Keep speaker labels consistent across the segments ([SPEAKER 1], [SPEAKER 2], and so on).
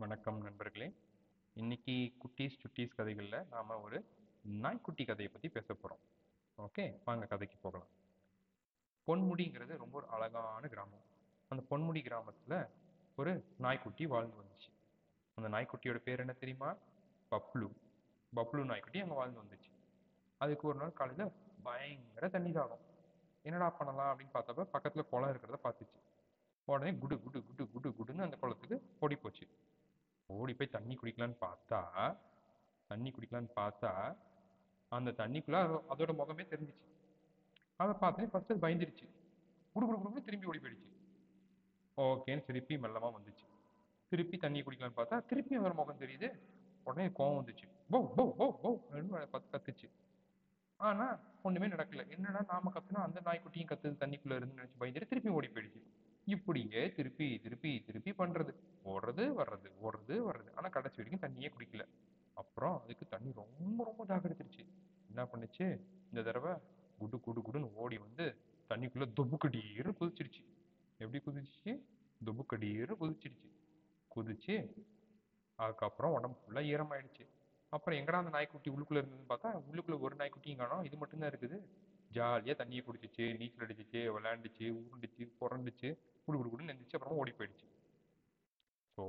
[SPEAKER 1] வணக்கம் நண்பர்களே. இன்னைக்கு குட்டீஸ் சுட்டீஸ் கதைகளில் நாம் ஒரு நாய்க்குட்டி கதையை பற்றி பேச போகிறோம் ஓகே வாங்க கதைக்கு போகலாம். பொன்முடிங்கிறது ரொம்ப ஒரு அழகான கிராமம். அந்த பொன்முடி கிராமத்தில் ஒரு நாய்க்குட்டி வாழ்ந்து வந்துச்சு. அந்த நாய்க்குட்டியோட பேர் என்ன தெரியுமா? பப்ளு. பப்ளு நாய்க்குட்டி அங்கே வாழ்ந்து வந்துச்சு. அதுக்கு ஒரு நாள் காலையில் பயங்கர தண்ணி தாகம். என்னடா பண்ணலாம் அப்படின்னு பார்த்தப்ப பக்கத்தில் குளம் இருக்கிறத பார்த்துச்சு உடனே குடு குடு குடு குடு குடுன்னு அந்த குளத்துக்கு ஓடி போச்சு ஓடி போய் தண்ணி குடிக்கலான்னு பார்த்தா தண்ணி குடிக்கலான்னு பார்த்தா அந்த தண்ணிக்குள்ள அதோட முகமே தெரிஞ்சிச்சு. அதை பார்த்தேன் ஃபர்ஸ்ட் அது பயந்துருச்சு. குடு குடு குடுன்னு திரும்பி ஓடி போயிடுச்சு. ஓகேன்னு திருப்பி மெல்லமா வந்துச்சு. திருப்பி தண்ணி குடிக்கலான்னு பார்த்தா திருப்பி அதோட முகம் தெரியுது. உடனே கோவம் வந்துச்சு. போ போ போ போ பார்த்து கத்துச்சு. ஆனா ஒண்ணுமே நடக்கல. என்னடா நாம கத்துனா அந்த நாய்க்குட்டியும் கத்துது தண்ணிக்குள்ள இருந்து நினைச்சு பயந்துட்டு திருப்பி ஓடி போயிடுச்சு. இப்படியே திருப்பி திருப்பி திருப்பி பண்றது. ஓடுறது வர்றது ஓடுறது வர்றது. ஆனா கடைசி வரைக்கும் தண்ணியே குடிக்கல. அப்புறம் அதுக்கு தண்ணி ரொம்ப ரொம்ப தாகடிச்சிருச்சு என்ன பண்ணுச்சு? இந்த தடவை குடு குடு குடுன்னு ஓடி வந்து தண்ணிக்குள்ள தொபுக்கடீர்னு குதிச்சிருச்சு எப்படி குதிச்சு தொபுக்கடீர்னு குதிச்சிருச்சு குதிச்சு அதுக்கப்புறம் உடம்பு ஃபுல்லாக ஈரமாயிடுச்சு. அப்புறம் எங்கடா அந்த நாய்க்குட்டி உள்ளுக்குள்ள இருந்ததுன்னு பார்த்தா உள்ளுக்குள்ள ஒரு நாய்க்குட்டியும் காணோம். இது மட்டும்தான் இருக்குது. ஜாலியாக தண்ணியை குடிச்சிச்சு நீச்சல் அடிச்சிச்சு விளையாண்டுச்சு உருண்டுச்சு புரண்டுச்சு குடு குடு குடுன்னு எந்திரிச்சு அப்புறமா ஓடி போயிடுச்சு. ஸோ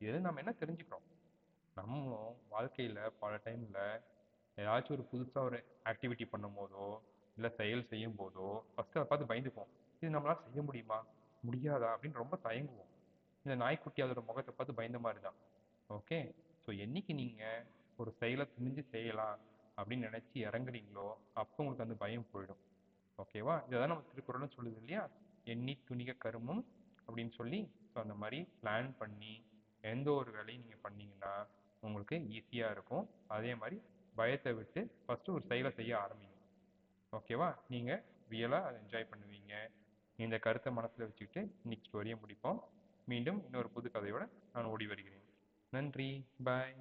[SPEAKER 1] இது நம்ம என்ன தெரிஞ்சுக்கிறோம்? நம்மளும் வாழ்க்கையில் பல டைமில் ஏதாச்சும் ஒரு புதுசாக ஒரு ஆக்டிவிட்டி பண்ணும் போதோ இல்லை செயல் செய்யும் போதோ ஃபஸ்ட்டு அதை பார்த்து பயந்துப்போம் இது நம்மளால் செய்ய முடியுமா? முடியாதா? அப்படின்னு ரொம்ப தயங்குவோம். இந்த நாய்க்குட்டி அதோட முகத்தை பார்த்து பயந்த மாதிரி தான் ஓகே ஸோ என்னைக்கு நீங்கள் ஒரு செயலை துணிஞ்சு செய்யலாம்? அப்படின்னு நினச்சி இறங்குறீங்களோ அப்போ உங்களுக்கு அந்த பயம் போயிடும். ஓகேவா இதான் நம்ம திருக்குறளும் சொல்லுது இல்லையா? எண்ணி துணிக கருமம் அப்படின்னு சொல்லி ஸோ அந்த மாதிரி பிளான் பண்ணி எந்த ஒரு வேலையும் நீங்கள் பண்ணீங்கன்னா உங்களுக்கு ஈஸியாக இருக்கும். அதே மாதிரி பயத்தை விட்டு ஃபஸ்ட்டு ஒரு செயலை செய்ய ஆரம்பிங்க. ஓகேவா நீங்கள் ரியலாக அதை என்ஜாய் பண்ணுவீங்க. இந்த கருத்தை மனசில் வச்சுக்கிட்டு இன்னைக்கு ஸ்டோரியை முடிப்போம். மீண்டும் இன்னொரு புது கதையோட நான் ஓடி வருகிறேன். நன்றி. பாய்